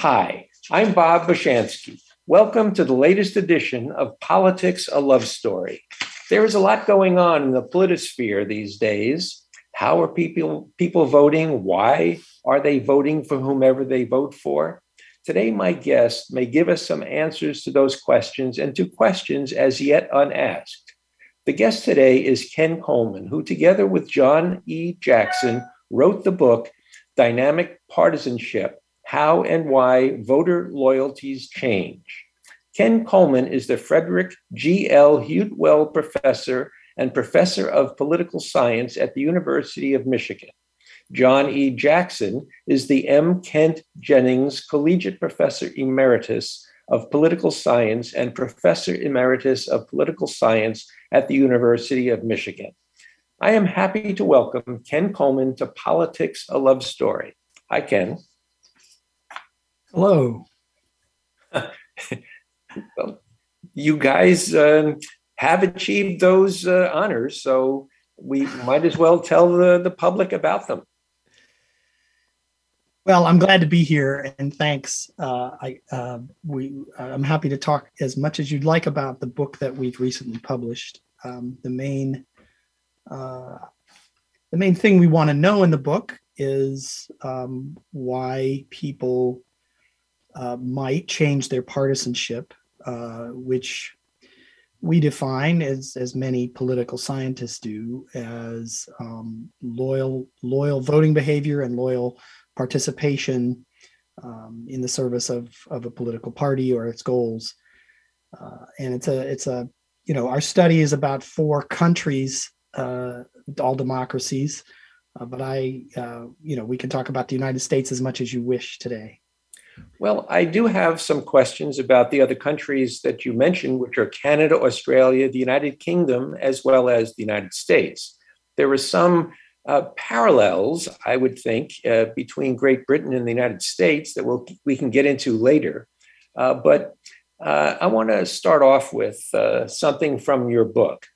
Hi, I'm Bob Bashansky. Welcome to the latest edition of Politics a Love Story. There is a lot going on in the politosphere these days. How are people people voting? Why are they voting for whomever they vote for? Today, my guest may give us some answers to those questions and to questions as yet unasked. The guest today is Ken Kollman, who, together with John E. Jackson, wrote the book Dynamic Partisanship How and Why Voter Loyalties Change. Ken Kollman is the Frederick G. L. Huetwell Professor and Professor of Political Science at the University of Michigan. John E. Jackson is the M. Kent Jennings Collegiate Professor Emeritus of Political Science and Professor Emeritus of Political Science at the University of Michigan. I am happy to welcome Ken Kollman to Politics, a Love Story. Hi, Ken. Hello. well, you guys uh, have achieved those uh, honors, so we might as well tell the, the public about them. Well, I'm glad to be here, and thanks. Uh, I uh, we I'm happy to talk as much as you'd like about the book that we've recently published. Um, the main uh, the main thing we want to know in the book is um, why people uh, might change their partisanship, uh, which we define as as many political scientists do as um, loyal loyal voting behavior and loyal participation um, in the service of, of a political party or its goals. Uh, and it's a it's a you know our study is about four countries, uh, all democracies, uh, but I uh, you know we can talk about the United States as much as you wish today. Well, I do have some questions about the other countries that you mentioned, which are Canada, Australia, the United Kingdom, as well as the United States. There are some uh, parallels, I would think, uh, between Great Britain and the United States that we'll, we can get into later. Uh, but uh, I want to start off with uh, something from your book.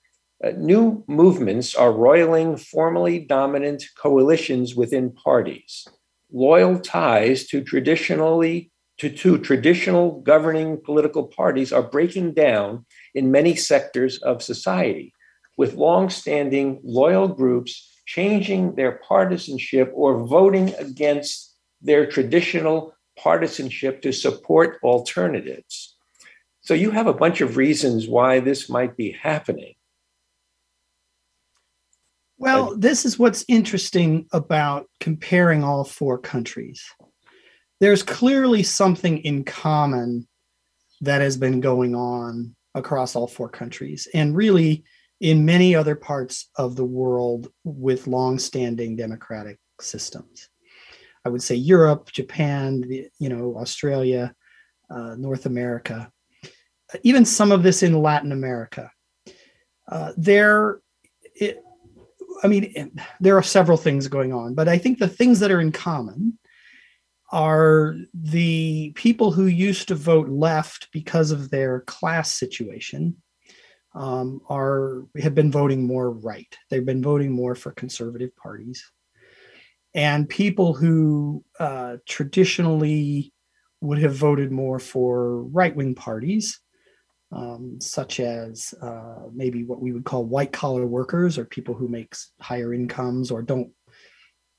Uh, new movements are roiling formerly dominant coalitions within parties. Loyal ties to traditionally to, to traditional governing political parties are breaking down in many sectors of society, with long-standing loyal groups changing their partisanship or voting against their traditional partisanship to support alternatives. So you have a bunch of reasons why this might be happening. Well, this is what's interesting about comparing all four countries. There's clearly something in common that has been going on across all four countries. And really, in many other parts of the world with long-standing democratic systems. I would say Europe, Japan, you know, Australia, uh, North America, even some of this in Latin America. Uh, there, it, I mean, there are several things going on, but I think the things that are in common are the people who used to vote left because of their class situation um, are have been voting more right. They've been voting more for conservative parties, and people who uh, traditionally would have voted more for right wing parties, um, such as uh, maybe what we would call white collar workers or people who make higher incomes or don't,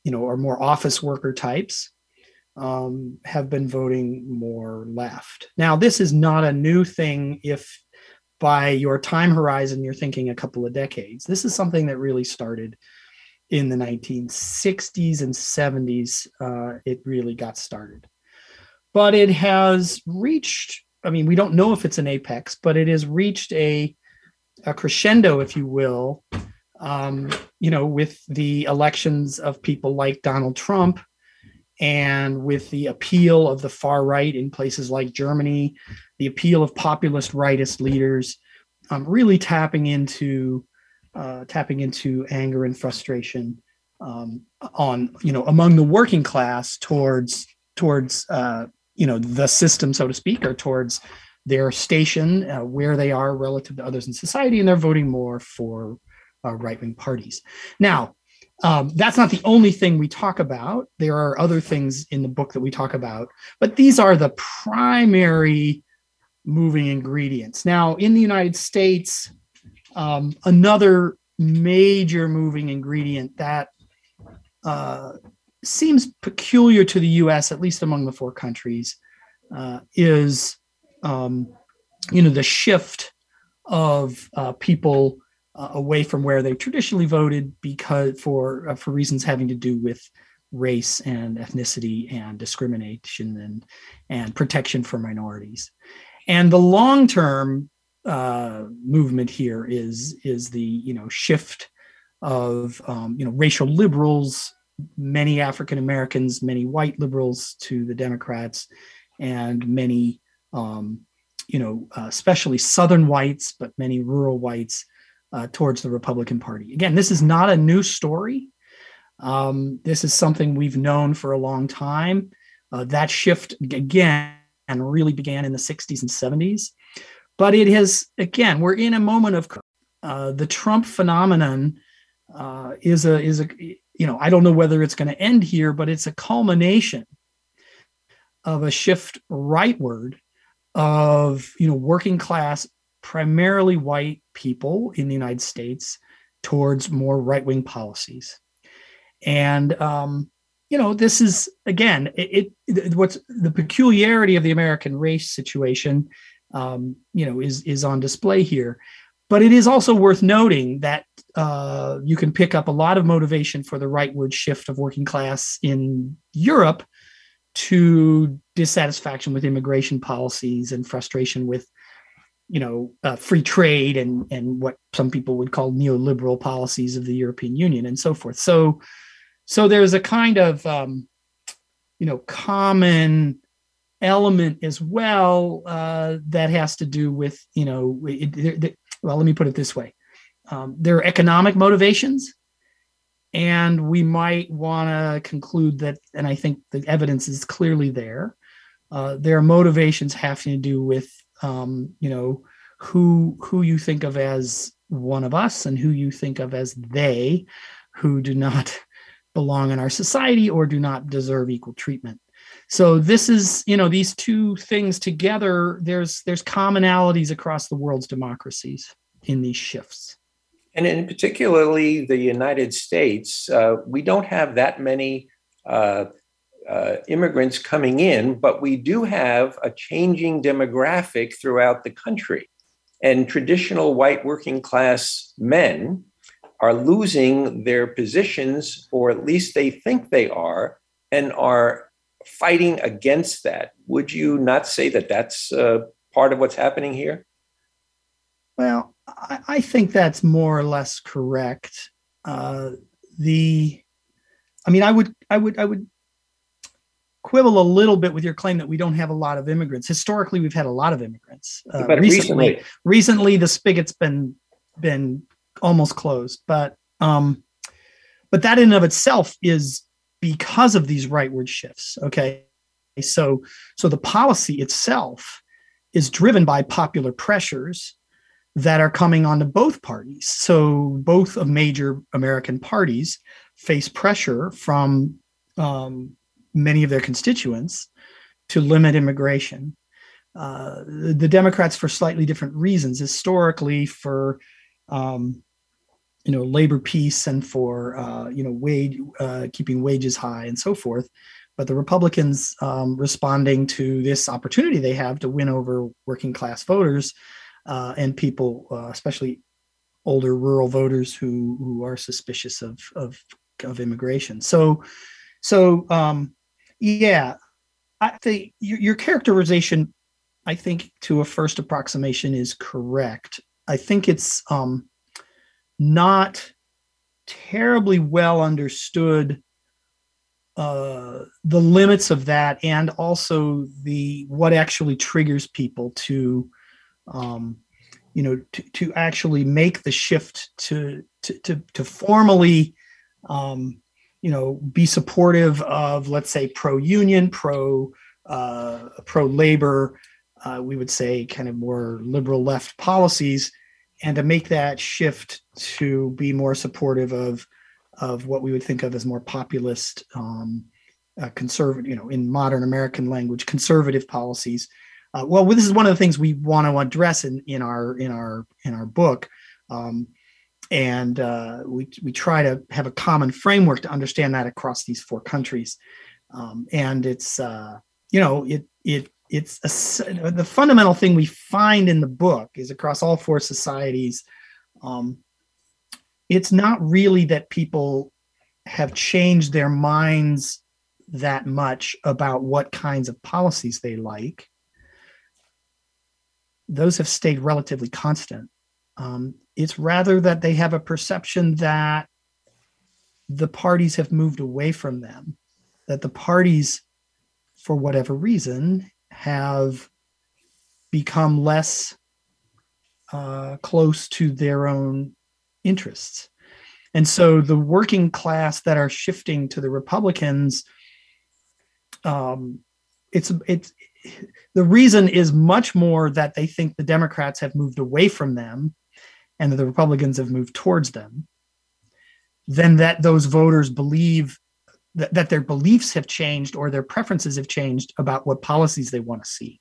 you know, are more office worker types. Um, have been voting more left. Now, this is not a new thing if by your time horizon, you're thinking a couple of decades. This is something that really started in the 1960s and 70s. Uh, it really got started. But it has reached, I mean, we don't know if it's an apex, but it has reached a, a crescendo, if you will, um, you know, with the elections of people like Donald Trump and with the appeal of the far right in places like Germany, the appeal of populist rightist leaders, um, really tapping into uh, tapping into anger and frustration um, on you know among the working class towards towards uh, you know the system, so to speak, or towards their station, uh, where they are relative to others in society, and they're voting more for uh, right wing parties. Now, um, that's not the only thing we talk about. There are other things in the book that we talk about, but these are the primary moving ingredients. Now, in the United States, um, another major moving ingredient that uh, seems peculiar to the US, at least among the four countries, uh, is um, you know the shift of uh, people uh, away from where they traditionally voted because for uh, for reasons having to do with race and ethnicity and discrimination and and protection for minorities. And the long term uh, movement here is is the you know shift of um, you know racial liberals many african americans many white liberals to the democrats and many um, you know uh, especially southern whites but many rural whites uh, towards the Republican Party. Again, this is not a new story. Um, this is something we've known for a long time. Uh, that shift again and really began in the 60s and 70s. But it has, again, we're in a moment of uh, the Trump phenomenon uh, is a is a you know I don't know whether it's going to end here, but it's a culmination of a shift rightward of you know working class primarily white people in the United States towards more right wing policies. And, um, you know, this is again, it, it, what's the peculiarity of the American race situation, um, you know, is is on display here. But it is also worth noting that uh, you can pick up a lot of motivation for the rightward shift of working class in Europe to dissatisfaction with immigration policies and frustration with you know uh, free trade and and what some people would call neoliberal policies of the European Union and so forth. So so there's a kind of um, you know common element as well uh, that has to do with you know it, it, it, well let me put it this way um, there are economic motivations and we might want to conclude that and i think the evidence is clearly there uh, there are motivations having to do with um, you know who who you think of as one of us and who you think of as they who do not belong in our society or do not deserve equal treatment. So this is you know these two things together there's there's commonalities across the world's democracies in these shifts and in particularly the united states uh, we don't have that many uh, uh, immigrants coming in, but we do have a changing demographic throughout the country. And traditional white working class men are losing their positions, or at least they think they are, and are fighting against that. Would you not say that that's uh, part of what's happening here? Well, I, I think that's more or less correct. Uh, the, I mean, I would, I would, I would quibble a little bit with your claim that we don't have a lot of immigrants. Historically, we've had a lot of immigrants. Uh, but recently, recently, recently, the spigot's been been almost closed. But um, but that in and of itself is because of these rightward shifts. Okay, so so the policy itself is driven by popular pressures that are coming onto both parties. So both of major American parties face pressure from um, many of their constituents to limit immigration. Uh, the Democrats, for slightly different reasons, historically for um, you know labor peace and for uh, you know wage uh, keeping wages high and so forth. But the Republicans um, responding to this opportunity they have to win over working class voters uh, and people, uh, especially older rural voters who who are suspicious of of, of immigration. So so um, yeah, I think your, your characterization, I think, to a first approximation is correct. I think it's um, not terribly well understood uh, the limits of that and also the what actually triggers people to um, you know to, to actually make the shift to to to, to formally um, you know, be supportive of, let's say, pro union, pro uh, pro labor, uh, we would say, kind of more liberal left policies, and to make that shift to be more supportive of of what we would think of as more populist, um, uh, conservative, you know, in modern American language, conservative policies. Uh, well, this is one of the things we want to address in, in our in our in our book, um, and uh, we we try to have a common framework to understand that across these four countries. Um, and it's uh, you know it it it's a, the fundamental thing we find in the book is across all four societies. Um, it's not really that people have changed their minds that much about what kinds of policies they like. Those have stayed relatively constant. Um, it's rather that they have a perception that the parties have moved away from them, that the parties, for whatever reason, have become less uh, close to their own interests. And so the working class that are shifting to the Republicans, um, it's it's the reason is much more that they think the Democrats have moved away from them and that the Republicans have moved towards them than that those voters believe that, that their beliefs have changed or their preferences have changed about what policies they want to see.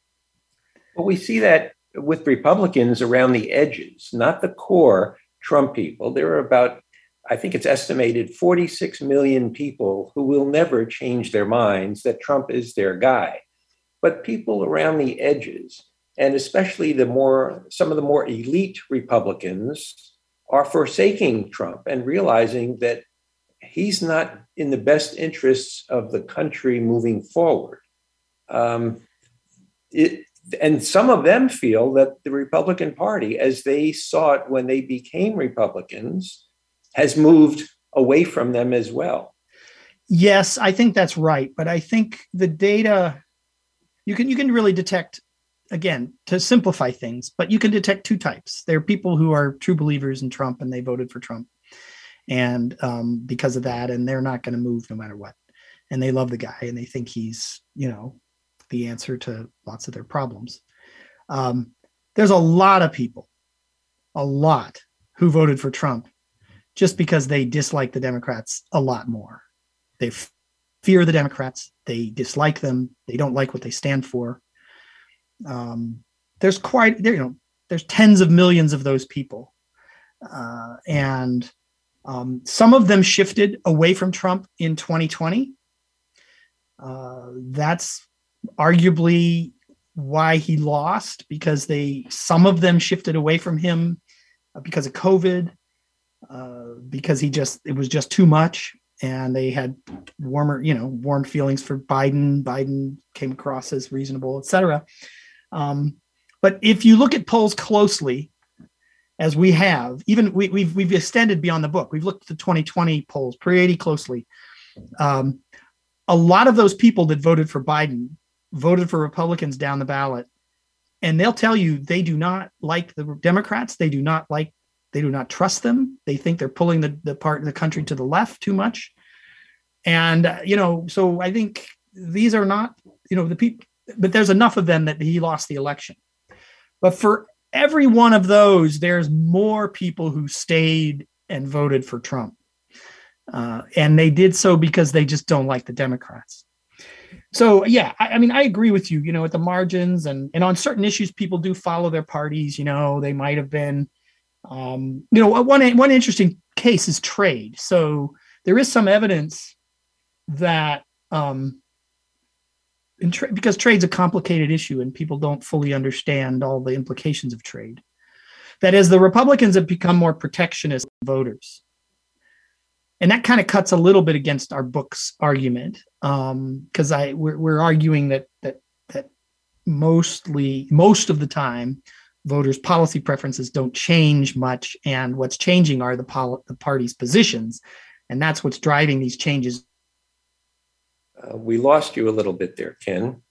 Well, we see that with Republicans around the edges, not the core Trump people. There are about, I think it's estimated 46 million people who will never change their minds that Trump is their guy. But people around the edges, and especially the more some of the more elite Republicans are forsaking Trump and realizing that he's not in the best interests of the country moving forward. Um, it, and some of them feel that the Republican Party, as they saw it when they became Republicans, has moved away from them as well. Yes, I think that's right. But I think the data you can you can really detect again to simplify things, but you can detect two types. There are people who are true believers in Trump and they voted for Trump, and um, because of that, and they're not going to move no matter what, and they love the guy and they think he's you know the answer to lots of their problems. Um, there's a lot of people, a lot, who voted for Trump just because they dislike the Democrats a lot more. They f- fear the Democrats, they dislike them, they don't like what they stand for. Um, there's quite there, you know, there's tens of millions of those people, uh, and um, some of them shifted away from Trump in 2020. Uh, that's arguably why he lost because they some of them shifted away from him uh, because of COVID, uh, because he just it was just too much, and they had warmer you know warm feelings for Biden. Biden came across as reasonable, etc. Um, but if you look at polls closely, as we have, even we, have we've, we've extended beyond the book. We've looked at the 2020 polls pretty closely. Um, a lot of those people that voted for Biden voted for Republicans down the ballot, and they'll tell you they do not like the Democrats. They do not like. They do not trust them. They think they're pulling the, the part of the country to the left too much. And uh, you know, so I think these are not, you know, the people, but there's enough of them that he lost the election. But for every one of those, there's more people who stayed and voted for Trump. Uh, and they did so because they just don't like the Democrats so yeah I, I, mean i agree with you you know at the margins and and on certain issues people do follow their parties you know they might have been um you know one one interesting case is trade. So there is some evidence that um tra- because trade's a complicated issue and people don't fully understand all the implications of trade. That as the republicans have become more protectionist voters. And that kind of cuts a little bit against our book's argument Um, because um, I we're, we're arguing that that that mostly most of the time voters' policy preferences don't change much, and what's changing are the, pol- the party's positions, and that's what's driving these changes. Uh, we lost you a little bit there, Ken.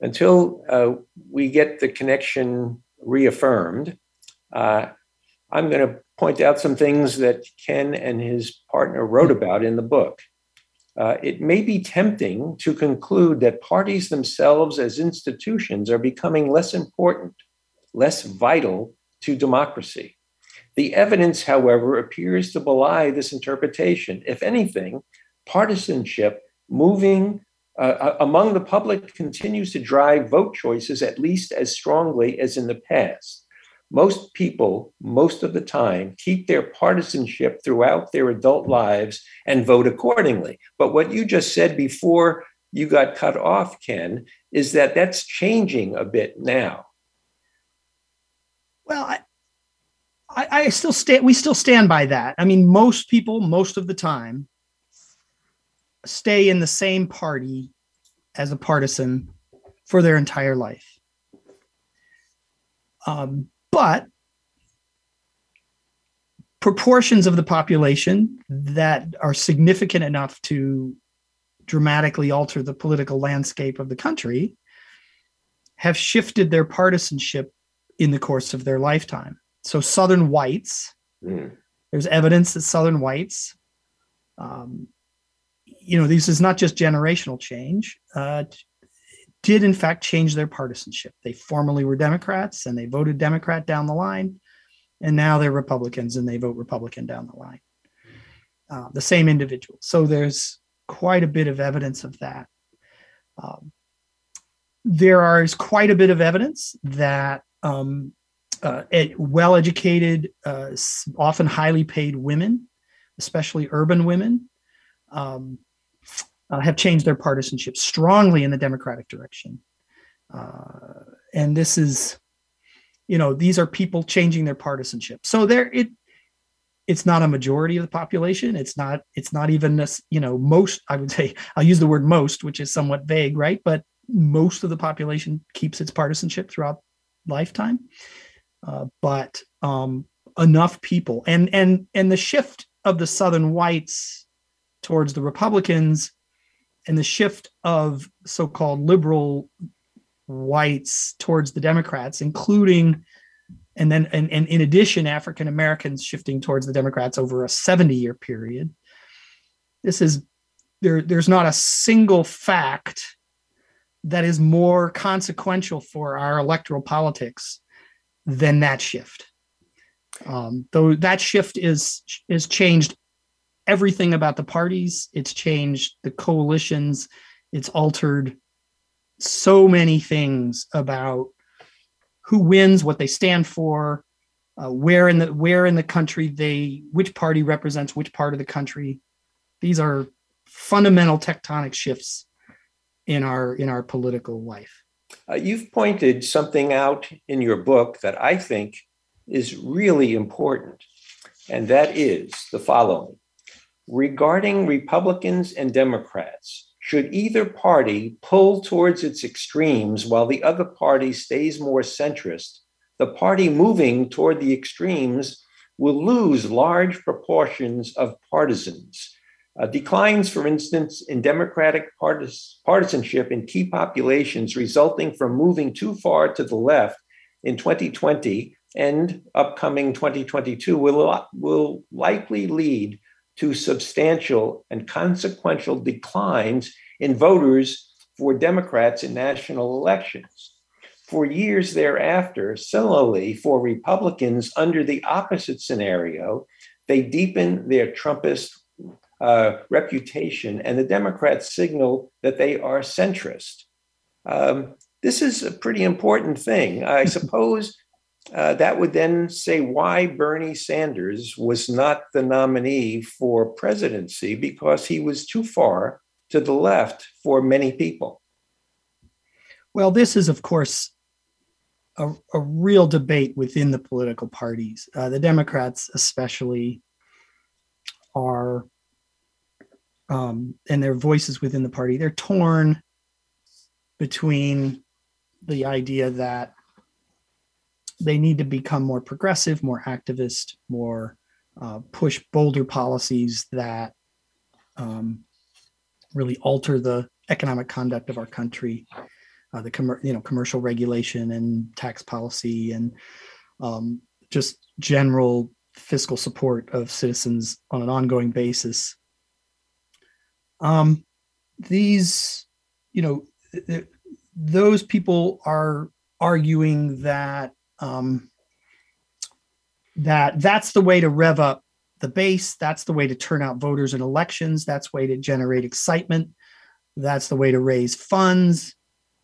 Until uh, we get the connection reaffirmed, uh, I'm going to point out some things that Ken and his partner wrote about in the book. Uh, it may be tempting to conclude that parties themselves as institutions are becoming less important, less vital to democracy. The evidence, however, appears to belie this interpretation. If anything, partisanship moving uh, uh, among the public continues to drive vote choices at least as strongly as in the past. Most people, most of the time, keep their partisanship throughout their adult lives and vote accordingly. But what you just said before you got cut off, Ken, is that that's changing a bit now. Well, I, I, I still stand. We still stand by that. I mean, most people, most of the time, stay in the same party as a partisan for their entire life. Um, but proportions of the population that are significant enough to dramatically alter the political landscape of the country have shifted their partisanship in the course of their lifetime. So, Southern whites, mm. there's evidence that Southern whites um, you know, this is not just generational change, uh, did in fact change their partisanship. They formerly were Democrats and they voted Democrat down the line, and now they're Republicans and they vote Republican down the line. Uh, the same individual. So there's quite a bit of evidence of that. Um, there is quite a bit of evidence that um, uh, well educated, uh, often highly paid women, especially urban women, um, uh, have changed their partisanship strongly in the Democratic direction. Uh, and this is, you know, these are people changing their partisanship. So there, it it's not a majority of the population. It's not. It's not even this. You know, most. I would say I'll use the word most, which is somewhat vague, right? But most of the population keeps its partisanship throughout lifetime. Uh, but um, enough people, and and and the shift of the Southern whites towards the Republicans and the shift of so-called liberal whites towards the Democrats, including and then and, and in addition, African Americans shifting towards the Democrats over a 70 year period. This is there, there's not a single fact that is more consequential for our electoral politics than that shift. Um, though that shift is is changed everything about the parties. It's changed the coalitions. It's altered so many things about who wins, what they stand for, uh, where in the where in the country they which party represents which part of the country. These are fundamental tectonic shifts in our in our political life. Uh, you've pointed something out in your book that I think is really important, and that is the following regarding Republicans and Democrats, should either party pull towards its extremes while the other party stays more centrist, the party moving toward the extremes will lose large proportions of partisans. Uh, declines, for instance, in Democratic partis- partisanship in key populations resulting from moving too far to the left in 2020 and upcoming 2022 will, will likely lead to substantial and consequential declines in voters for Democrats in national elections. For years thereafter, similarly, for Republicans under the opposite scenario, they deepen their Trumpist uh, reputation, and the Democrats signal that they are centrist. Um, this is a pretty important thing. I suppose uh, that would then say why Bernie Sanders was not the nominee for presidency because he was too far to the left for many people. Well, this is, of course, a, a real debate within the political parties. Uh, the Democrats, especially, are, um, and their voices within the party, they're torn between the idea that they need to become more progressive, more activist, more uh, push bolder policies that um, really alter the economic conduct of our country, uh, the com- you know commercial regulation and tax policy and um, just general fiscal support of citizens on an ongoing basis. Um, these, you know, th- those people are arguing that um, that that's the way to rev up the base. That's the way to turn out voters in elections. That's way to generate excitement. That's the way to raise funds,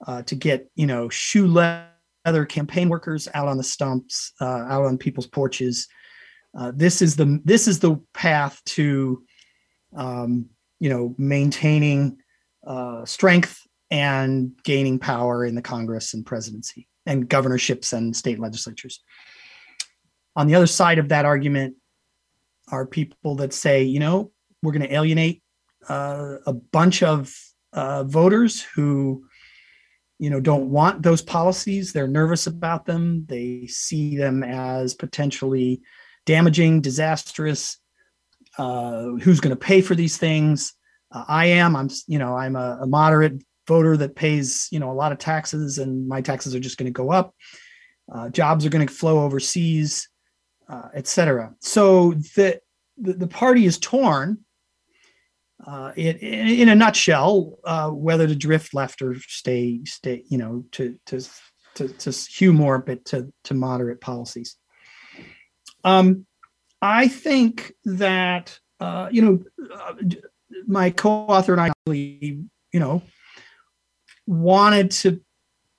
uh, to get you know shoe leather campaign workers out on the stumps, uh, out on people's porches. Uh, this is the this is the path to um, you know maintaining uh, strength and gaining power in the Congress and presidency and governorships and state legislatures. On the other side of that argument are people that say, you know, we're going to alienate uh, a bunch of uh, voters who, you know, don't want those policies. They're nervous about them. They see them as potentially damaging, disastrous. Uh, who's going to pay for these things? Uh, I am. I'm. You know, I'm a, a moderate voter that pays you know a lot of taxes, and my taxes are just going to go up. Uh, jobs are going to flow overseas uh, etc. So the, the, the party is torn. Uh, it, in a nutshell, uh, whether to drift left or stay, stay, you know, to to to, to hew more, but to to moderate policies. Um, I think that uh, you know, uh, my co-author and I, you know, wanted to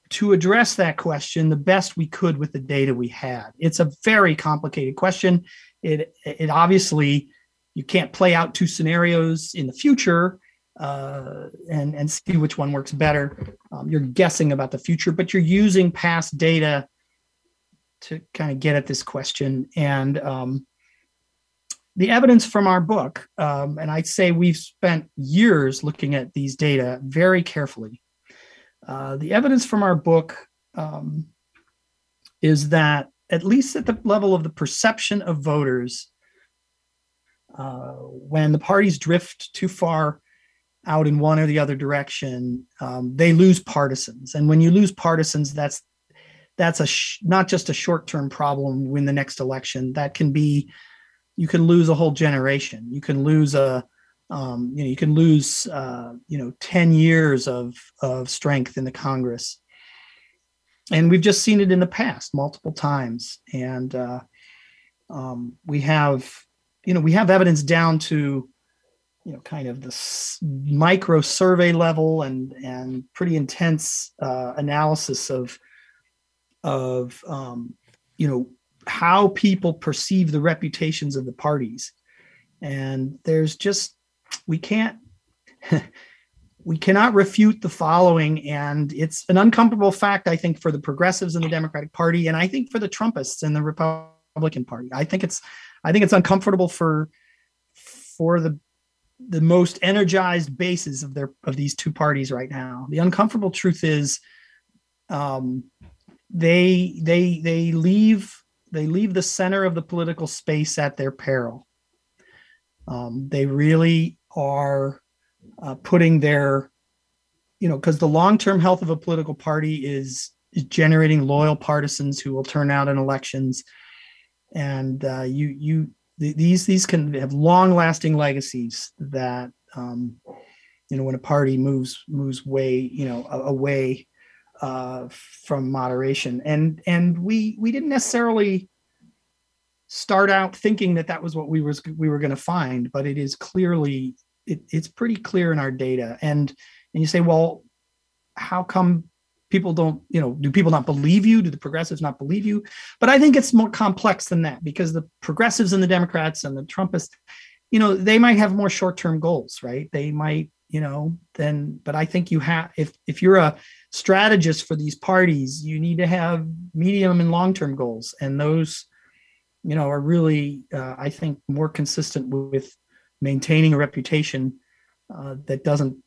to address that question the best we could with the data we had. It's a very complicated question. It it obviously you can't play out two scenarios in the future uh, and and see which one works better. Um, you're guessing about the future, but you're using past data to kind of get at this question. And um, the evidence from our book, um, and I'd say we've spent years looking at these data very carefully uh, the evidence from our book um, is that, at least at the level of the perception of voters, uh, when the parties drift too far out in one or the other direction, um, they lose partisans. And when you lose partisans, that's that's a sh- not just a short-term problem. Win the next election, that can be you can lose a whole generation. You can lose a um, you know you can lose uh, you know 10 years of of strength in the congress. And we've just seen it in the past multiple times. And uh, um, we have you know we have evidence down to you know kind of the micro survey level and and pretty intense uh, analysis of of um, you know how people perceive the reputations of the parties. And there's just we can't we cannot refute the following and it's an uncomfortable fact i think for the progressives in the democratic party and i think for the trumpists in the republican party. I think it's i think it's uncomfortable for for the the most energized bases of their of these two parties right now. The uncomfortable truth is um they they they leave they leave the center of the political space at their peril um, they really are uh, putting their, you know, because the long term health of a political party is, is generating loyal partisans who will turn out in elections, and uh, you you these these can have long lasting legacies that um, you know when a party moves moves way you know away uh, from moderation. And and we we didn't necessarily start out thinking that that was what we was we were going to find but it is clearly it, it's pretty clear in our data. And and you say well how come people don't you know do people not believe you? Do the progressives not believe you? But i think it's more complex than that because the progressives and the democrats and the trumpists you know they might have more short-term goals right? They might you know then but i think you have if if you're a strategist for these parties you need to have medium and long-term goals. And those you know are really uh, i think more consistent with maintaining a reputation uh, that doesn't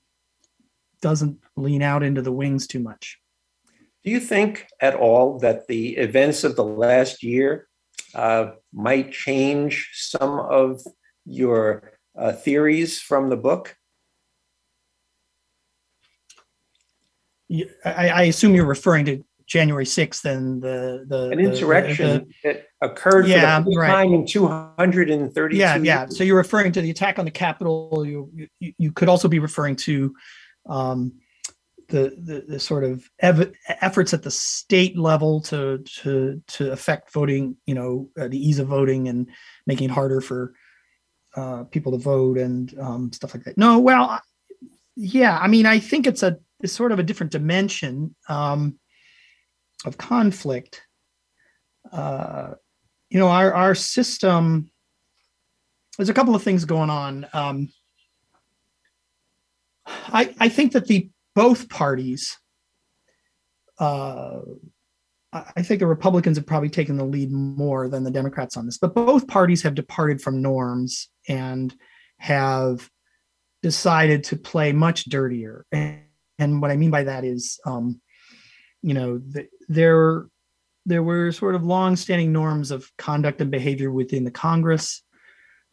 doesn't lean out into the wings too much. Do you think at all that the events of the last year uh, might change some of your uh, theories from the book? I, I, assume you're referring to January 6th and the the an insurrection the, the, that occurred yeah, for the right. time in 232 yeah yeah so you're referring to the attack on the capitol you you, you could also be referring to um, the, the, the sort of ev- efforts at the state level to to to affect voting, you know, uh, the ease of voting and making it harder for uh, people to vote and um, stuff like that. No, well, yeah, I mean, I think it's a it's sort of a different dimension um, of conflict. Uh, you know, our our system. There's a couple of things going on. Um, I I think that the both parties. Uh, I think the Republicans have probably taken the lead more than the Democrats on this, but both parties have departed from norms and have decided to play much dirtier. And, and what I mean by that is, um, you know, the, there there were sort of long-standing norms of conduct and behavior within the Congress.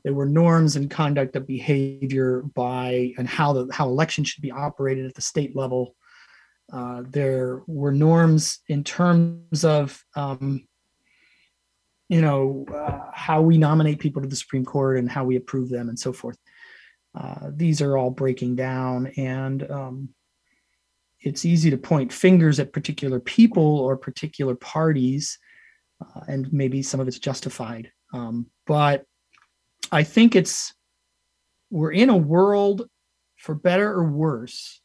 There were norms and conduct of behavior by and how the how elections should be operated at the state level. Uh, there were norms in terms of um, you know uh, how we nominate people to the Supreme Court and how we approve them and so forth. Uh, these are all breaking down, and um, it's easy to point fingers at particular people or particular parties, uh, and maybe some of it's justified. Um, but I think it's we're in a world, for better or worse,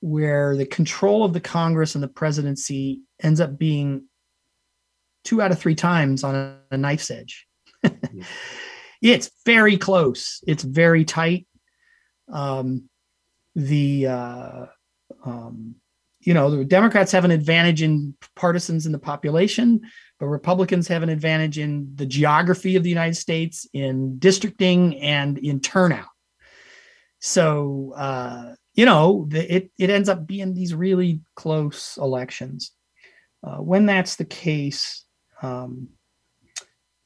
where the control of the Congress and the presidency ends up being two out of three times on a, a knife's edge. it's very close. It's very tight. Um, the uh, um, you know the Democrats have an advantage in partisans in the population, but Republicans have an advantage in the geography of the United States, in districting, and in turnout. So uh, you know the, it it ends up being these really close elections. Uh, when that's the case, um,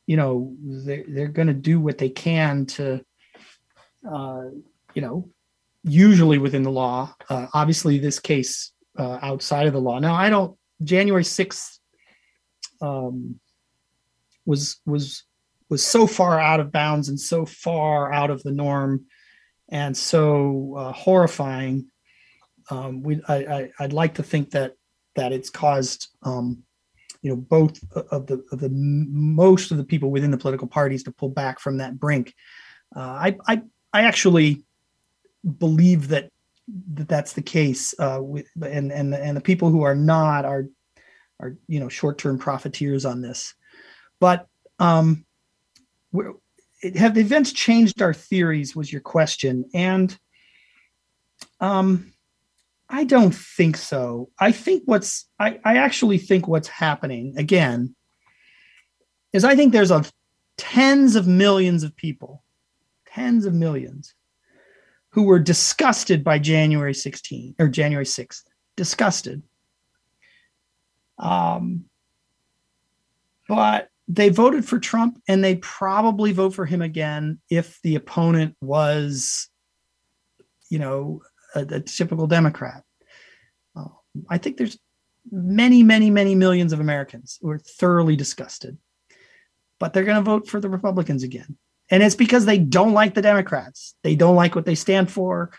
you know they're, they're going to do what they can to uh, you know usually within the law uh, obviously this case uh, outside of the law now i don't january 6th um, was was was so far out of bounds and so far out of the norm and so uh, horrifying um, we I, I would like to think that that it's caused um, you know both of the of the most of the people within the political parties to pull back from that brink. Uh, I, I I actually believe that that that's the case uh, with and and and the people who are not are are you know short term profiteers on this, but um, have the events changed our theories? Was your question and um I don't think so. I think what's I, I actually think what's happening again is I think there's a tens of millions of people, tens of millions, who were disgusted by January 16th or January 6th. Disgusted. Um, but they voted for Trump and they probably vote for him again if the opponent was, you know, a, a typical Democrat. Uh, I think there's many, many, many millions of Americans who are thoroughly disgusted, but they're going to vote for the Republicans again. And it's because they don't like the Democrats. They don't like what they stand for.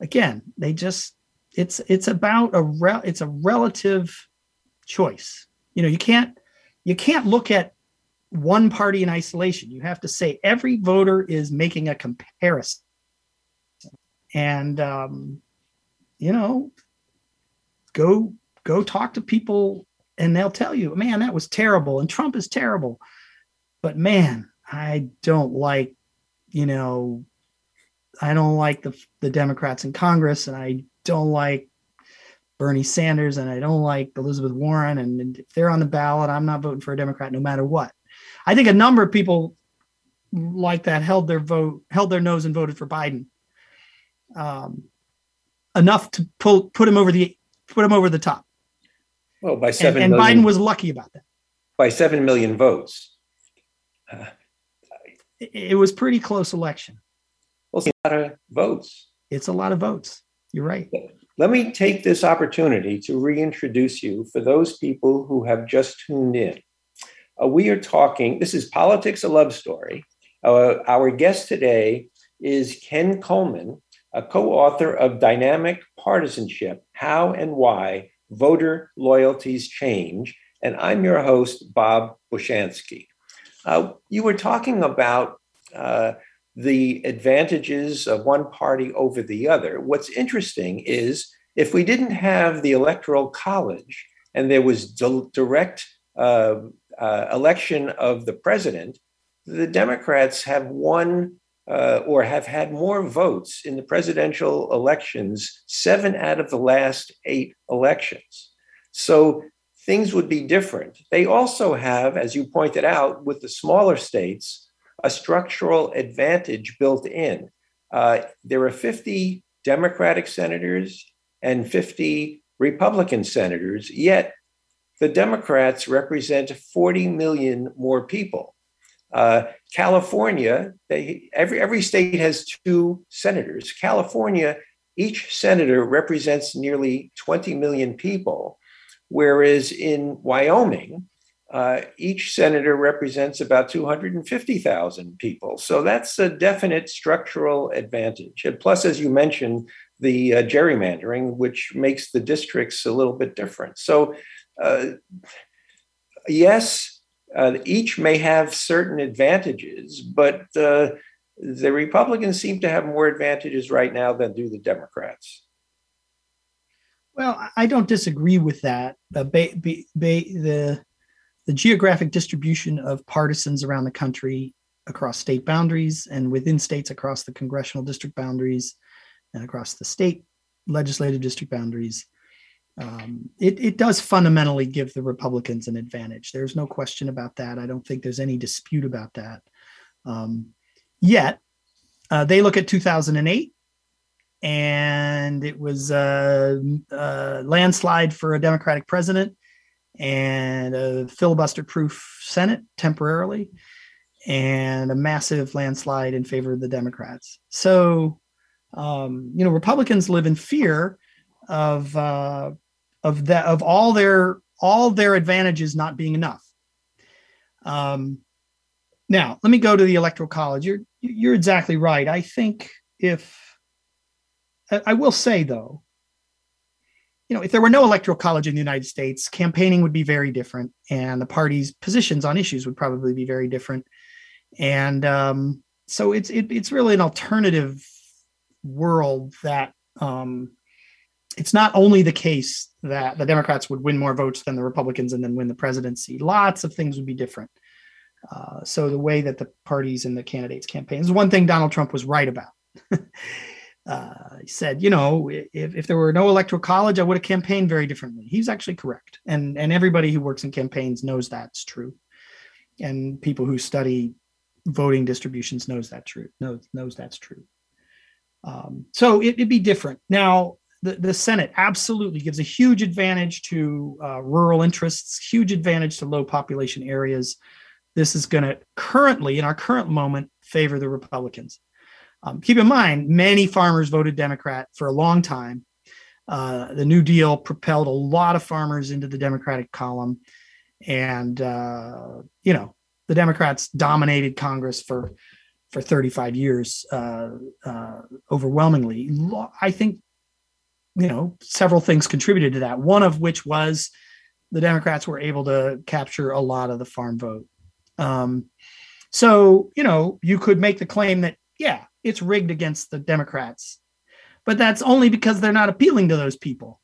Again, they just it's it's about a rel it's a relative choice. You know, you can't you can't look at one party in isolation. You have to say every voter is making a comparison and um, you know go go talk to people and they'll tell you man that was terrible and trump is terrible but man i don't like you know i don't like the the democrats in congress and i don't like bernie sanders and i don't like elizabeth warren and if they're on the ballot i'm not voting for a democrat no matter what i think a number of people like that held their vote held their nose and voted for biden um, enough to pull put him over the put him over the top. Well, by seven, and, and million, Biden was lucky about that. By seven million votes. Uh, it, was pretty close election. Well, it's a lot of votes. It's a lot of votes. You're right. Let me take this opportunity to reintroduce you for those people who have just tuned in. Uh, we are talking, this is Politics, a Love Story. Uh, our guest today is Ken Kollman, a co author of Dynamic Partisanship how and why voter loyalties change. And I'm your host, Bob Bushansky. Uh, you were talking about uh, the advantages of one party over the other. What's interesting is if we didn't have the electoral college and there was di- direct uh, uh, election of the president, the Democrats have won uh, or have had more votes in the presidential elections, seven out of the last eight elections. So things would be different. They also have, as you pointed out, with the smaller states, a structural advantage built in. Uh, there are 50 Democratic senators and 50 Republican senators, yet the Democrats represent 40 million more people. Uh, California, they, every, every state has two senators. California, each senator represents nearly 20 million people, whereas in Wyoming, uh, each senator represents about 250,000 people. So that's a definite structural advantage. And plus, as you mentioned, the uh, gerrymandering, which makes the districts a little bit different. So, uh, yes, uh, each may have certain advantages, but uh, the Republicans seem to have more advantages right now than do the Democrats. Well, I don't disagree with that. Uh, ba- ba- ba- the the geographic distribution of partisans around the country across state boundaries and within states across the congressional district boundaries and across the state legislative district boundaries um, it, it does fundamentally give the republicans an advantage. There's no question about that. I don't think there's any dispute about that. Um, yet uh, they look at 2008 and it was a, a landslide for a democratic president and a filibuster proof Senate temporarily, and a massive landslide in favor of the Democrats. So, um, you know, Republicans live in fear of uh, of that of all their all their advantages not being enough. Um, now, let me go to the electoral college. You're you're exactly right. I think if I will say though you know, if there were no electoral college in the United States, campaigning would be very different, and the party's positions on issues would probably be very different. And um, so it's it, it's really an alternative world that um, it's not only the case that the Democrats would win more votes than the Republicans and then win the presidency. Lots of things would be different. Uh, so the way that the parties and the candidates campaign is one thing Donald Trump was right about. uh, said, you know, if, if there were no electoral college, I would have campaigned very differently. He's actually correct. And, and everybody who works in campaigns knows that's true. And people who study voting distributions knows that true, knows, knows that's true. Um, so it, would be different. Now, the, the Senate absolutely gives a huge advantage to uh, rural interests, huge advantage to low population areas. This is going to currently, in our current moment, favor the Republicans. Um, keep in mind, many farmers voted Democrat for a long time. Uh, the New Deal propelled a lot of farmers into the Democratic column. And, uh, you know, the Democrats dominated Congress for, for 35 years uh, uh overwhelmingly. I think, you know, several things contributed to that, one of which was the Democrats were able to capture a lot of the farm vote. Um, so, you know, you could make the claim that, yeah, it's rigged against the Democrats. But that's only because they're not appealing to those people.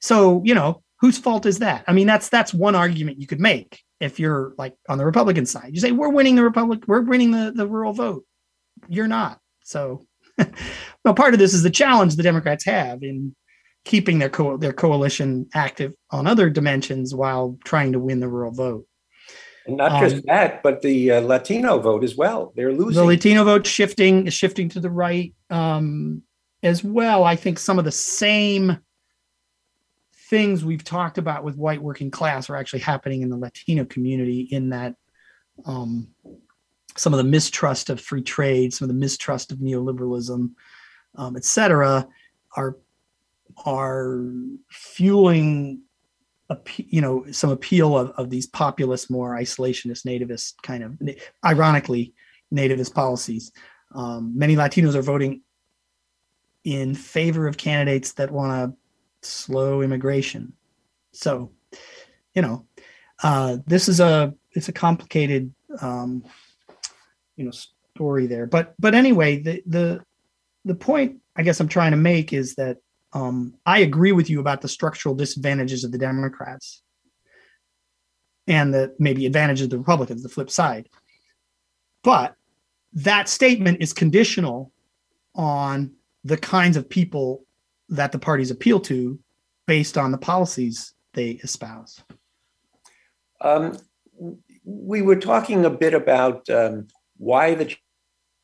So, you know, whose fault is that? I mean, that's that's one argument you could make if you're like on the Republican side. You say we're winning the Republic, we're winning the, the rural vote. You're not. So well, part of this is the challenge the Democrats have in keeping their co- their coalition active on other dimensions while trying to win the rural vote. And not just um, that, but the uh, Latino vote as well. They're losing. The Latino vote shifting is shifting to the right um, as well. I think some of the same things we've talked about with white working class are actually happening in the Latino community. In that, um, some of the mistrust of free trade, some of the mistrust of neoliberalism, um, et cetera, are are fueling you know some appeal of, of these populist more isolationist nativist kind of ironically nativist policies um, many latinos are voting in favor of candidates that want to slow immigration. So, you know, uh, this is a it's a complicated um, you know story there. But but anyway, the the the point I guess I'm trying to make is that um, I agree with you about the structural disadvantages of the Democrats and the maybe advantages of the Republicans, the flip side. But that statement is conditional on the kinds of people that the parties appeal to based on the policies they espouse. Um, we were talking a bit about um, why the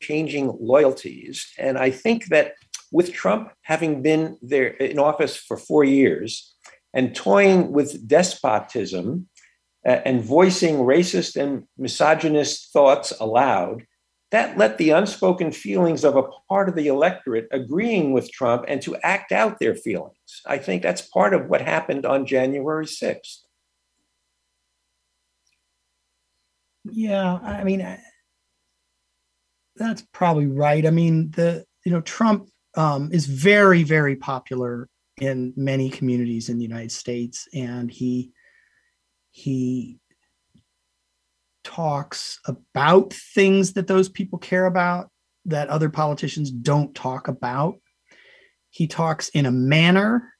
changing loyalties. And I think that with Trump having been there in office for four years and toying with despotism uh, and voicing racist and misogynist thoughts aloud, that let the unspoken feelings of a part of the electorate agreeing with Trump and to act out their feelings. I think that's part of what happened on January 6th. Yeah, I mean, that's probably right. I mean, the you know Trump um, is very very popular in many communities in the United States, and he he talks about things that those people care about that other politicians don't talk about. He talks in a manner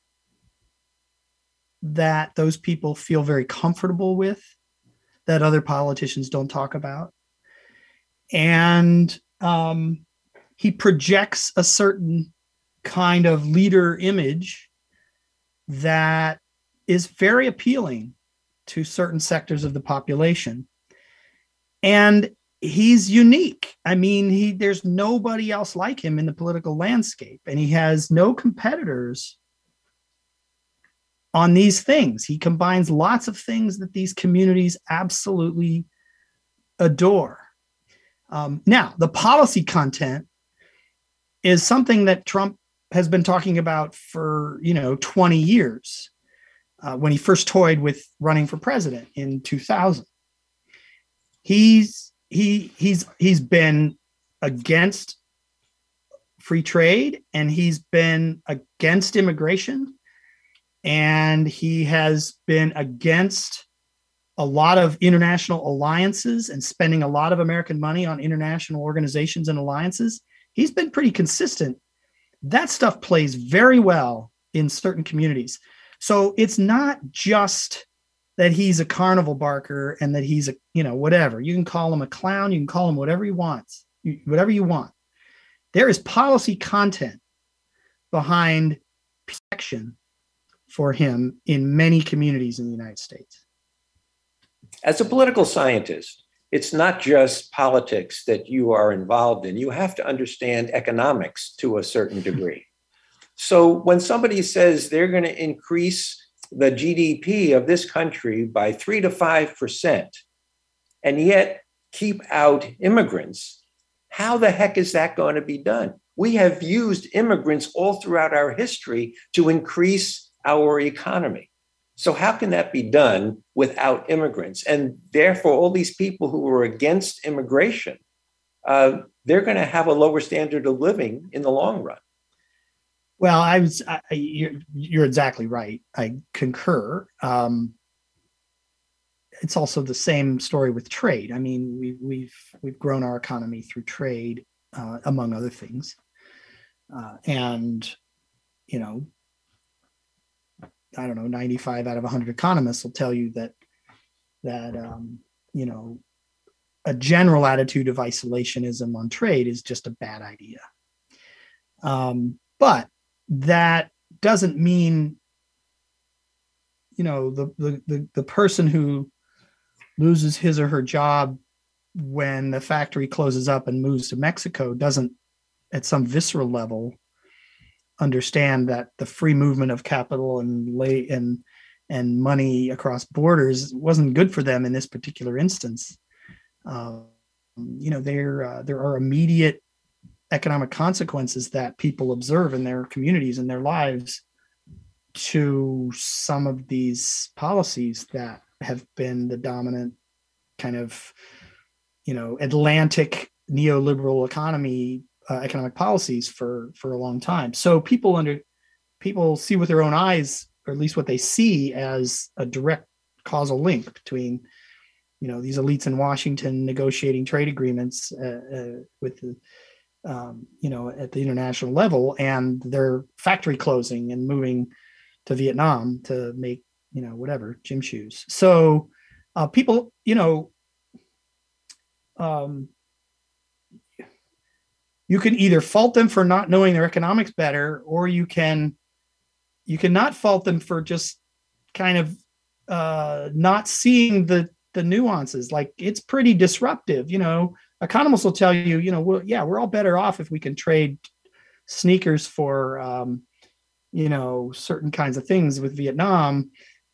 that those people feel very comfortable with that other politicians don't talk about. And um, he projects a certain kind of leader image that is very appealing to certain sectors of the population. And he's unique. I mean he there's nobody else like him in the political landscape and he has no competitors on these things. He combines lots of things that these communities absolutely adore. Um, now, the policy content is something that Trump has been talking about for you know 20 years uh, when he first toyed with running for president in 2000 he's he he's he's been against free trade and he's been against immigration and he has been against a lot of international alliances and spending a lot of American money on international organizations and alliances. He's been pretty consistent. That stuff plays very well in certain communities. So it's not just that he's a carnival barker and that he's a, you know, whatever. You can call him a clown, you can call him whatever he wants, whatever you want. There is policy content behind protection for him in many communities in the United States. As a political scientist, it's not just politics that you are involved in. You have to understand economics to a certain degree. So when somebody says they're going to increase the GDP of this country by three to five percent, and yet keep out immigrants, how the heck is that going to be done? We have used immigrants all throughout our history to increase our economy. So, how can that be done without immigrants? And therefore, all these people who are against immigration, uh, they're going to have a lower standard of living in the long run. Well, I was, I, you're, you're, exactly right. I concur. Um, it's also the same story with trade. I mean, we, we've we've grown our economy through trade, uh, among other things, uh, and you know, I don't know, 95 out of 100 economists will tell you that that um, you know a general attitude of isolationism on trade is just a bad idea. Um, but that doesn't mean you know the, the the the person who loses his or her job when the factory closes up and moves to Mexico doesn't at some visceral level understand that the free movement of capital and lay and and money across borders wasn't good for them in this particular instance. Uh, you know, there uh, there are immediate economic consequences that people observe in their communities and their lives to some of these policies that have been the dominant kind of you know atlantic neoliberal economy uh, economic policies for for a long time. So people under people see with their own eyes, or at least what they see as a direct causal link between you know these elites in Washington negotiating trade agreements uh, uh, with the um, you know at the international level and their factory closing and moving to Vietnam to make you know whatever gym shoes. So uh, people you know um, you can either fault them for not knowing their economics better or you can you cannot fault them for just kind of uh, not seeing the the nuances. Like it's pretty disruptive you know? Economists will tell you you know well, yeah we're all better off if we can trade sneakers for um, you know certain kinds of things with vietnam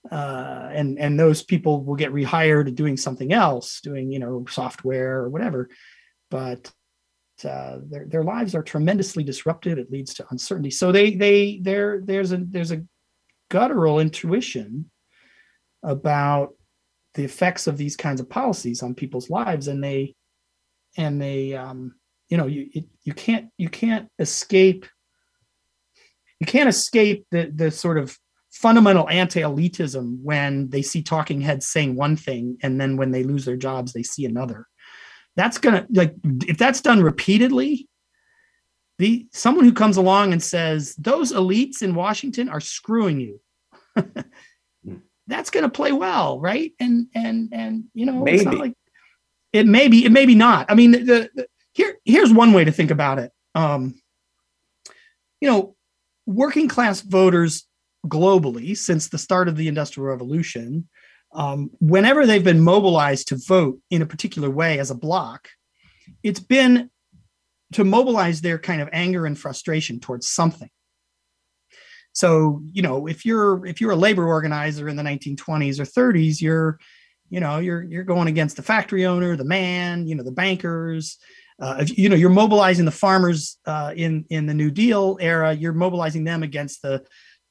uh, and and those people will get rehired doing something else doing you know software or whatever. But uh, their their lives are tremendously disrupted. It leads to uncertainty. So they they there there's a there's a guttural intuition about the effects of these kinds of policies on people's lives, and they and they um, you know you it, you can't you can't escape you can't escape the the sort of fundamental anti-elitism when they see talking heads saying one thing and then when they lose their jobs they see another that's gonna like if that's done repeatedly the someone who comes along and says those elites in washington are screwing you that's gonna play well right? And and and you know maybe. it's not like it may be it may be not. I mean the, the here here's one way to think about it. Um you know working class voters globally since the start of the industrial revolution um, whenever they've been mobilized to vote in a particular way as a block, it's been to mobilize their kind of anger and frustration towards something. So, you know, if you're if you're a labor organizer in the 1920s or 30s, you're, you know, you're you're going against the factory owner, the man, you know, the bankers. Uh, you know, you're mobilizing the farmers uh, in in the New Deal era. You're mobilizing them against the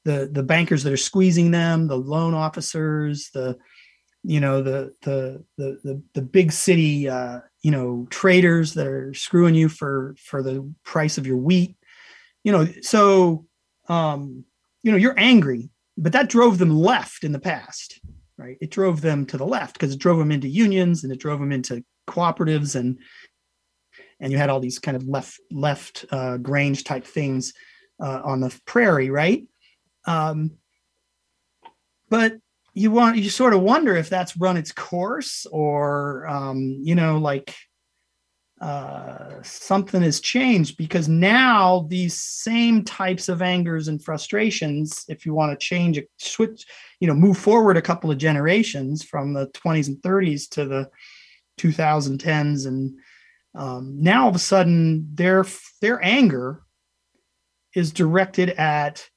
the the bankers that are squeezing them, the loan officers, the you know the the the the, the big city uh, you know traders that are screwing you for for the price of your wheat. You know so um you know you're angry but that drove them left in the past right? It drove them to the left because it drove them into unions and it drove them into cooperatives and and you had all these kind of left left uh, grange type things uh, on the prairie right? Um but you want you sort of wonder if that's run its course or um, you know like uh, something has changed because now these same types of angers and frustrations if you want to change a switch you know move forward a couple of generations from the 20s and 30s to the 2010s and um, now all of a sudden their their anger is directed at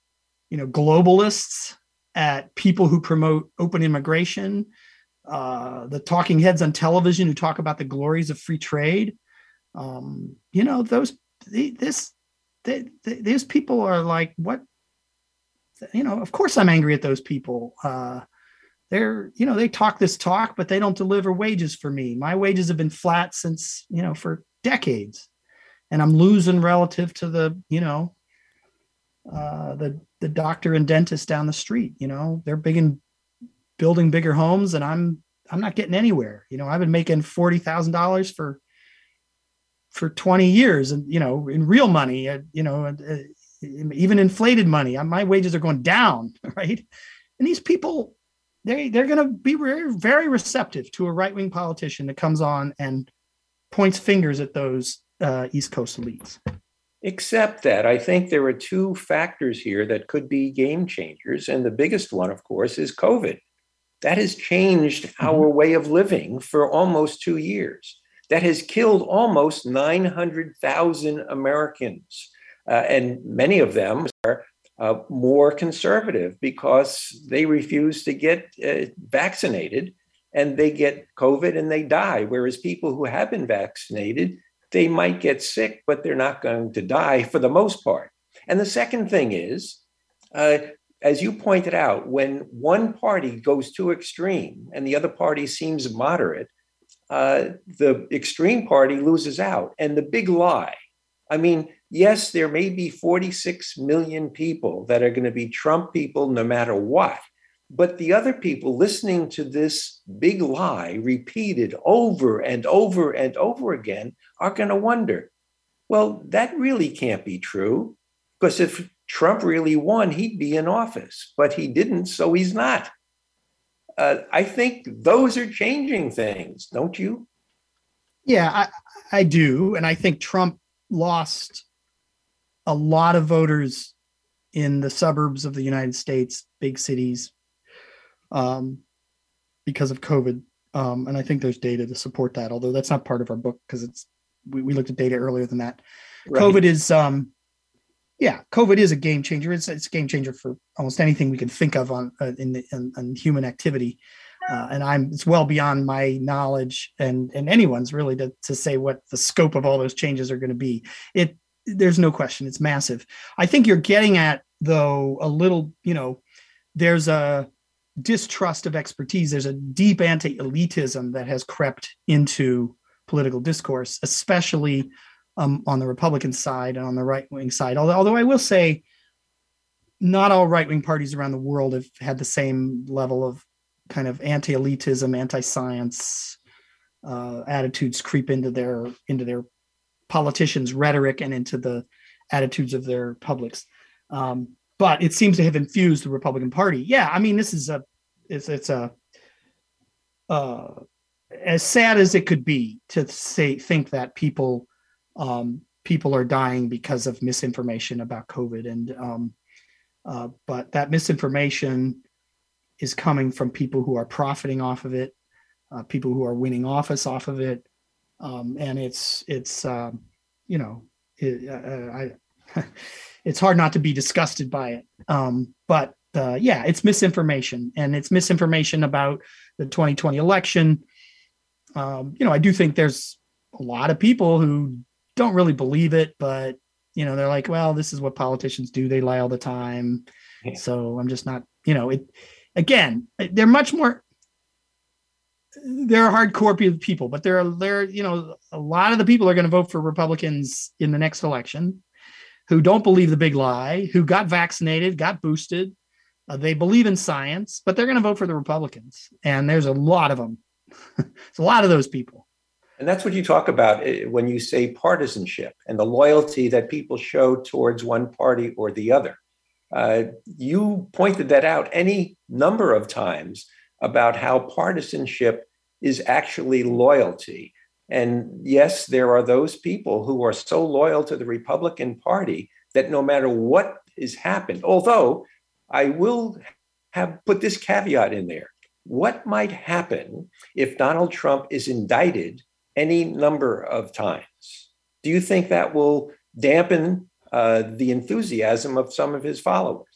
you know globalists at people who promote open immigration, uh, the talking heads on television who talk about the glories of free trade. Um, you know, those this they, they, these people are like, what? You know, of course I'm angry at those people. Uh, they're you know they talk this talk, but they don't deliver wages for me. My wages have been flat since you know for decades, and I'm losing relative to the you know uh, the the doctor and dentist down the street. You know, they're big in building bigger homes, and I'm I'm not getting anywhere. You know, I've been making forty thousand dollars for for 20 years and you know in real money uh, you know uh, even inflated money my wages are going down right and these people they they're going to be very, very receptive to a right-wing politician that comes on and points fingers at those uh, east coast elites Except that I think there are two factors here that could be game changers. And the biggest one, of course, is COVID. That has changed mm-hmm. our way of living for almost two years. That has killed almost 900,000 Americans. Uh, and many of them are uh, more conservative because they refuse to get uh, vaccinated and they get COVID and they die. Whereas people who have been vaccinated they might get sick, but they're not going to die for the most part. And the second thing is, uh, as you pointed out, when one party goes too extreme and the other party seems moderate, uh, the extreme party loses out. And the big lie, I mean, yes, there may be 46 million people that are going to be Trump people no matter what. But the other people listening to this big lie repeated over and over and over again are going to wonder well, that really can't be true. Because if Trump really won, he'd be in office, but he didn't, so he's not. Uh, I think those are changing things, don't you? Yeah, I, I do. And I think Trump lost a lot of voters in the suburbs of the United States, big cities, um, because of COVID. Um, and I think there's data to support that, although that's not part of our book because it's we, we looked at data earlier than that. Right. COVID is um yeah, COVID is a game changer. It's, it's a game changer for almost anything we can think of on uh, in, the, in, in human activity. Uh, and I'm it's well beyond my knowledge and and anyone's really to to say what the scope of all those changes are going to be. It there's no question it's massive. I think you're getting at though a little you know there's a distrust of expertise. There's a deep anti-elitism that has crept into political discourse, especially um, on the Republican side and on the right wing side. Although, although I will say, not all right wing parties around the world have had the same level of kind of anti elitism, anti science uh, attitudes creep into their into their politicians' rhetoric and into the attitudes of their publics. Um, but it seems to have infused the Republican Party. Yeah, I mean, this is a it's it's a uh, as sad as it could be to say think that people um, people are dying because of misinformation about COVID, and um, uh, but that misinformation is coming from people who are profiting off of it, uh, people who are winning office off of it, um, and it's it's um, you know it, uh, I, it's hard not to be disgusted by it, um, but uh, yeah, it's misinformation, and it's misinformation about the 2020 election um, you know, I do think there's a lot of people who don't really believe it, but you know, they're like, well, this is what politicians do. They lie all the time. Yeah. So I'm just not, you know, it again, they're much more they're hardcore people, but there are there, you know, a lot of the people are going to vote for Republicans in the next election who don't believe the big lie, who got vaccinated, got boosted. Uh, they believe in science, but they're going to vote for the Republicans. And there's a lot of them it's a lot of those people. And that's what you talk about eh, when you say partisanship and the loyalty that people show towards one party or the other. Uh, you pointed that out any number of times about how partisanship is actually loyalty. And yes, there are those people who are so loyal to the Republican Party that no matter what has happened, although I will have put this caveat in there what might happen if Donald Trump is indicted any number of times? Do you think that will dampen uh, the enthusiasm of some of his followers?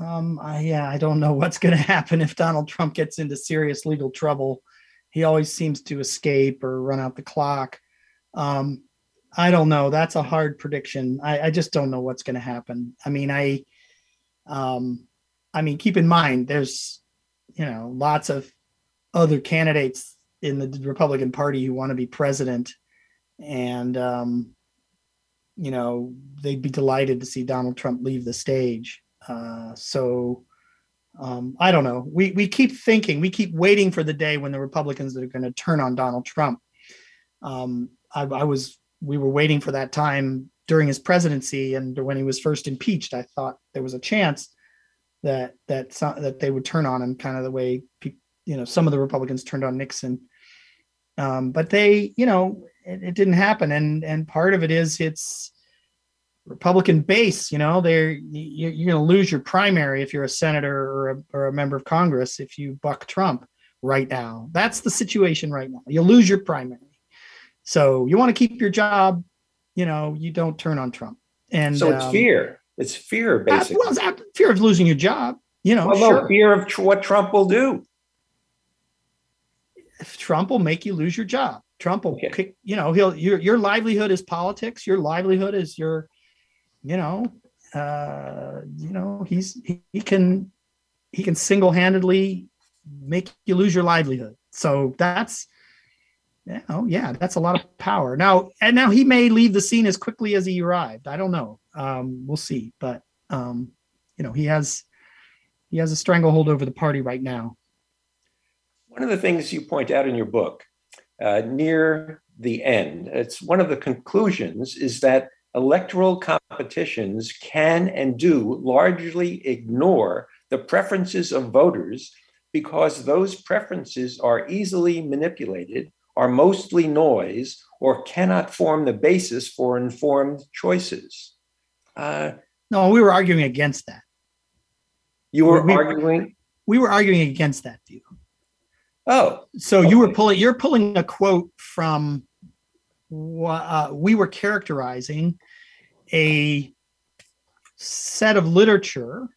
Um, I, yeah, I don't know what's going to happen if Donald Trump gets into serious legal trouble. He always seems to escape or run out the clock. Um, I don't know. That's a hard prediction. I, I just don't know what's going to happen. I mean, I, um, I mean, keep in mind, there's, you know, lots of other candidates in the Republican Party who want to be president. And, um, you know, they'd be delighted to see Donald Trump leave the stage. Uh, so um, I don't know. We, we keep thinking, we keep waiting for the day when the Republicans are going to turn on Donald Trump. Um, I, I was, we were waiting for that time during his presidency and when he was first impeached. I thought there was a chance that that that they would turn on him, kind of the way you know some of the Republicans turned on Nixon. Um, but they, you know, it, it, didn't happen, and and part of it is it's Republican base. You know, they're you're, you're going to lose your primary if you're a senator or a, or a member of Congress if you buck Trump right now. That's the situation right now. You lose your primary, so you want to keep your job. You know, you don't turn on Trump. And so it's um, fear it's fear, basically. Uh, well, fear of losing your job. You know, well, sure. no, fear of tr- what Trump will do. If Trump will make you lose your job. Trump will okay. kick. You know, he'll your your livelihood is politics. Your livelihood is your, you know, uh, you know, he's he, he can he can single handedly make you lose your livelihood. So that's Yeah, oh yeah, that's a lot of power. Now and now he may leave the scene as quickly as he arrived. I don't know. Um, we'll see. But um, you know, he has he has a stranglehold over the party right now. One of the things you point out in your book, uh, near the end, it's one of the conclusions is that electoral competitions can and do largely ignore the preferences of voters because those preferences are easily manipulated, are mostly noise, or cannot form the basis for informed choices. Uh, no, we were arguing against that. You were we, arguing. We were arguing against that view. Oh, so okay. you were pulling. You're pulling a quote from. Uh, we were characterizing a set of literature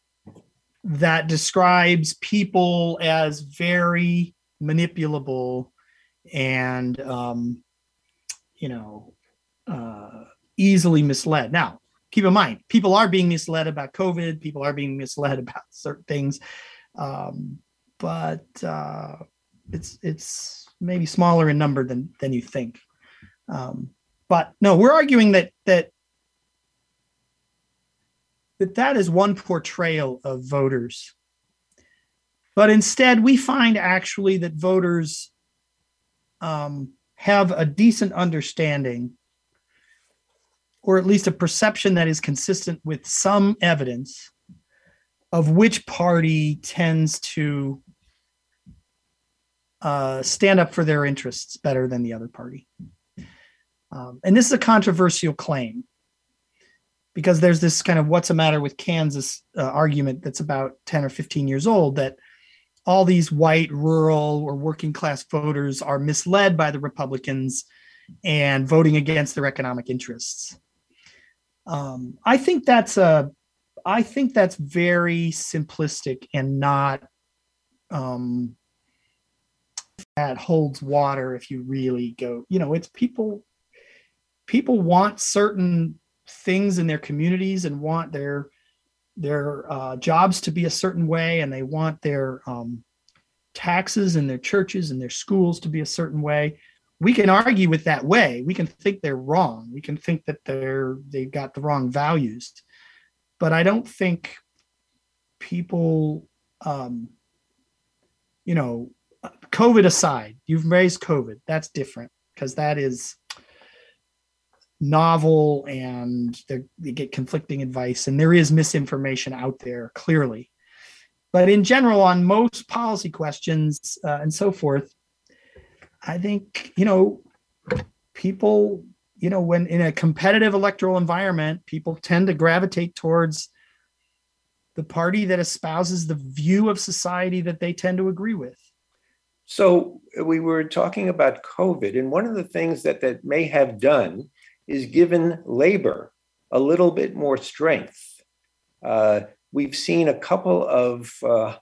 that describes people as very manipulable and um, you know uh, easily misled. Now, keep in mind, people are being misled about COVID. People are being misled about certain things, um, but uh, it's it's maybe smaller in number than than you think. Um, but no, we're arguing that that that that is one portrayal of voters. But instead, we find actually that voters um, have a decent understanding, or at least a perception that is consistent with some evidence of which party tends to uh, stand up for their interests better than the other party. Um, and this is a controversial claim because there's this kind of what's the matter with Kansas uh, argument that's about 10 or 15 years old that all these white, rural, or working class voters are misled by the Republicans and voting against their economic interests. Um, I think that's a, I think that's very simplistic and not um, that holds water if you really go. You know, it's people. People want certain things in their communities and want their their uh, jobs to be a certain way and they want their um, taxes and their churches and their schools to be a certain way. We can argue with that way. We can think they're wrong. We can think that they're they've got the wrong values. But i don't think people um, you know covid aside you've raised covid. That's different because that is novel and they get conflicting advice and there is misinformation out there clearly. But in general on most policy questions uh, and so forth i think you know people you know when in a competitive electoral environment people tend to gravitate towards the party that espouses the view of society that they tend to agree with. So we were talking about covid and one of the things that that may have done is given labor a little bit more strength. Uh, we've seen a couple of uh,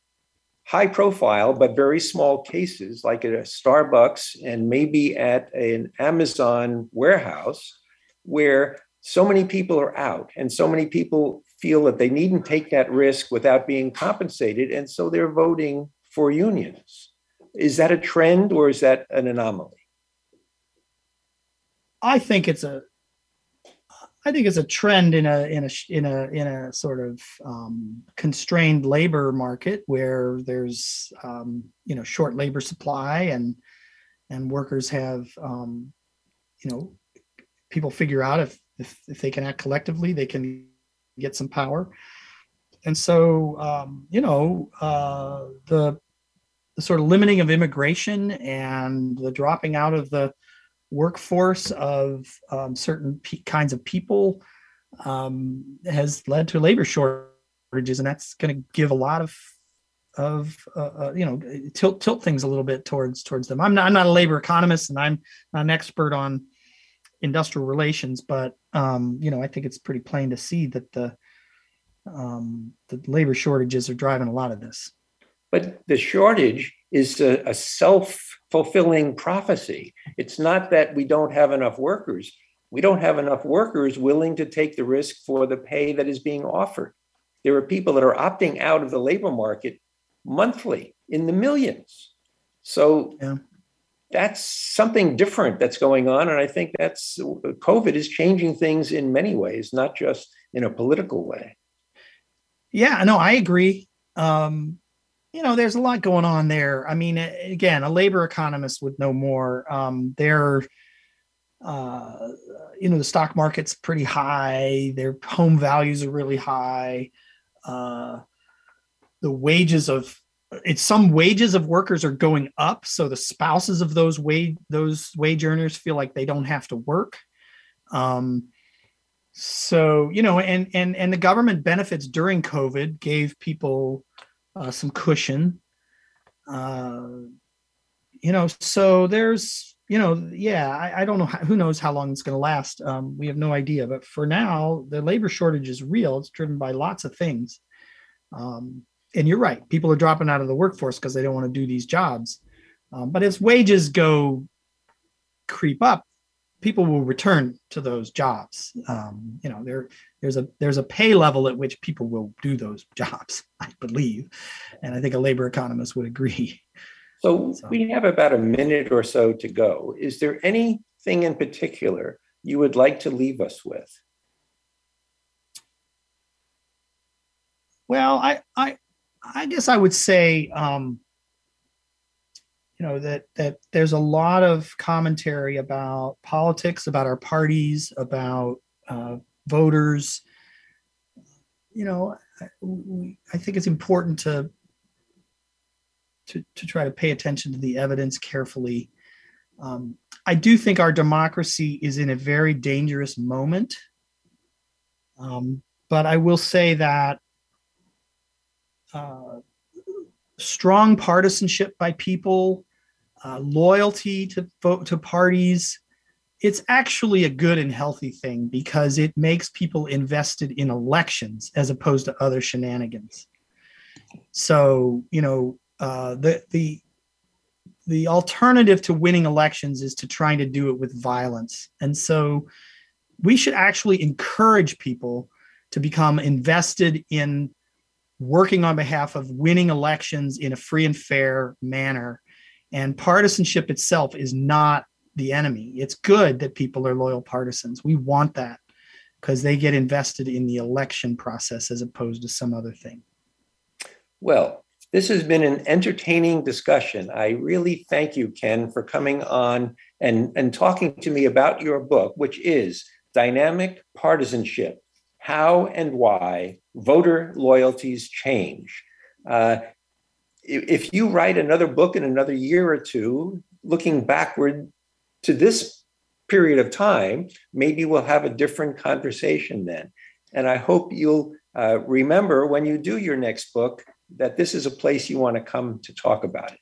high profile but very small cases, like at a Starbucks and maybe at an Amazon warehouse, where so many people are out and so many people feel that they needn't take that risk without being compensated. And so they're voting for unions. Is that a trend or is that an anomaly? I think it's a I think it's a trend in a in a in a in a sort of um, constrained labor market where there's um, you know short labor supply and and workers have um, you know people figure out if, if if they can act collectively they can get some power. And so um, you know uh, the the sort of limiting of immigration and the dropping out of the workforce of um, certain p- kinds of people um, has led to labor shortages, and that's going to give a lot of of uh, uh, you know tilt tilt things a little bit towards towards them. I'm not I'm not a labor economist, and I'm not an expert on industrial relations, but um, you know I think it's pretty plain to see that the um, the labor shortages are driving a lot of this. But the shortage is a, a self fulfilling prophecy. It's not that we don't have enough workers. We don't have enough workers willing to take the risk for the pay that is being offered. There are people that are opting out of the labor market monthly in the millions. So, yeah. that's something different that's going on. And I think that's COVID is changing things in many ways, not just in a political way. Yeah, no, I agree. Um, you know, there's a lot going on there. I mean, again, a labor economist would know more. Um, they're, uh, you know, the stock market's pretty high. Their home values are really high. Uh, the wages of it's some wages of workers are going up, so the spouses of those wage those wage earners feel like they don't have to work. Um, so you know, and and and the government benefits during COVID gave people uh, some cushion. Uh, you know, so there's, you know, yeah, I, I don't know how, who knows how long it's going to last. Um, we have no idea, but for now, the labor shortage is real. It's driven by lots of things. Um, and you're right, people are dropping out of the workforce because they don't want to do these jobs. Um, but as wages go creep up, people will return to those jobs. Um, you know, there there's a there's a pay level at which people will do those jobs, I believe, and I think a labor economist would agree. So, so we have about a minute or so to go. Is there anything in particular you would like to leave us with? Well, I I I guess I would say um, you know that that there's a lot of commentary about politics about our parties about uh, voters. You know I, I think it's important to, to to try to pay attention to the evidence carefully. Um, i do think our democracy is in a very dangerous moment. Um, but i will say that uh, strong partisanship by people uh, loyalty to to parties. It's actually a good and healthy thing because it makes people invested in elections as opposed to other shenanigans. So you know uh, the the the alternative to winning elections is to trying to do it with violence. And so we should actually encourage people to become invested in working on behalf of winning elections in a free and fair manner and partisanship itself is not the enemy. It's good that people are loyal partisans. We want that because they get invested in the election process as opposed to some other thing. Well, this has been an entertaining discussion. I really thank you, Ken, for coming on and, and talking to me about your book, which is Dynamic Partisanship How and Why Voter Loyalties Change. Uh, if you write another book in another year or two, looking backward to this period of time, maybe we'll have a different conversation then. And I hope you'll uh, remember when you do your next book that this is a place you want to come to talk about it.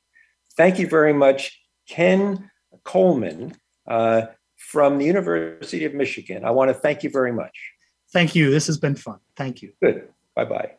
Thank you very much, Ken Kollman uh, from the University of Michigan. I want to thank you very much. Thank you. This has been fun. Thank you. Good. Bye bye.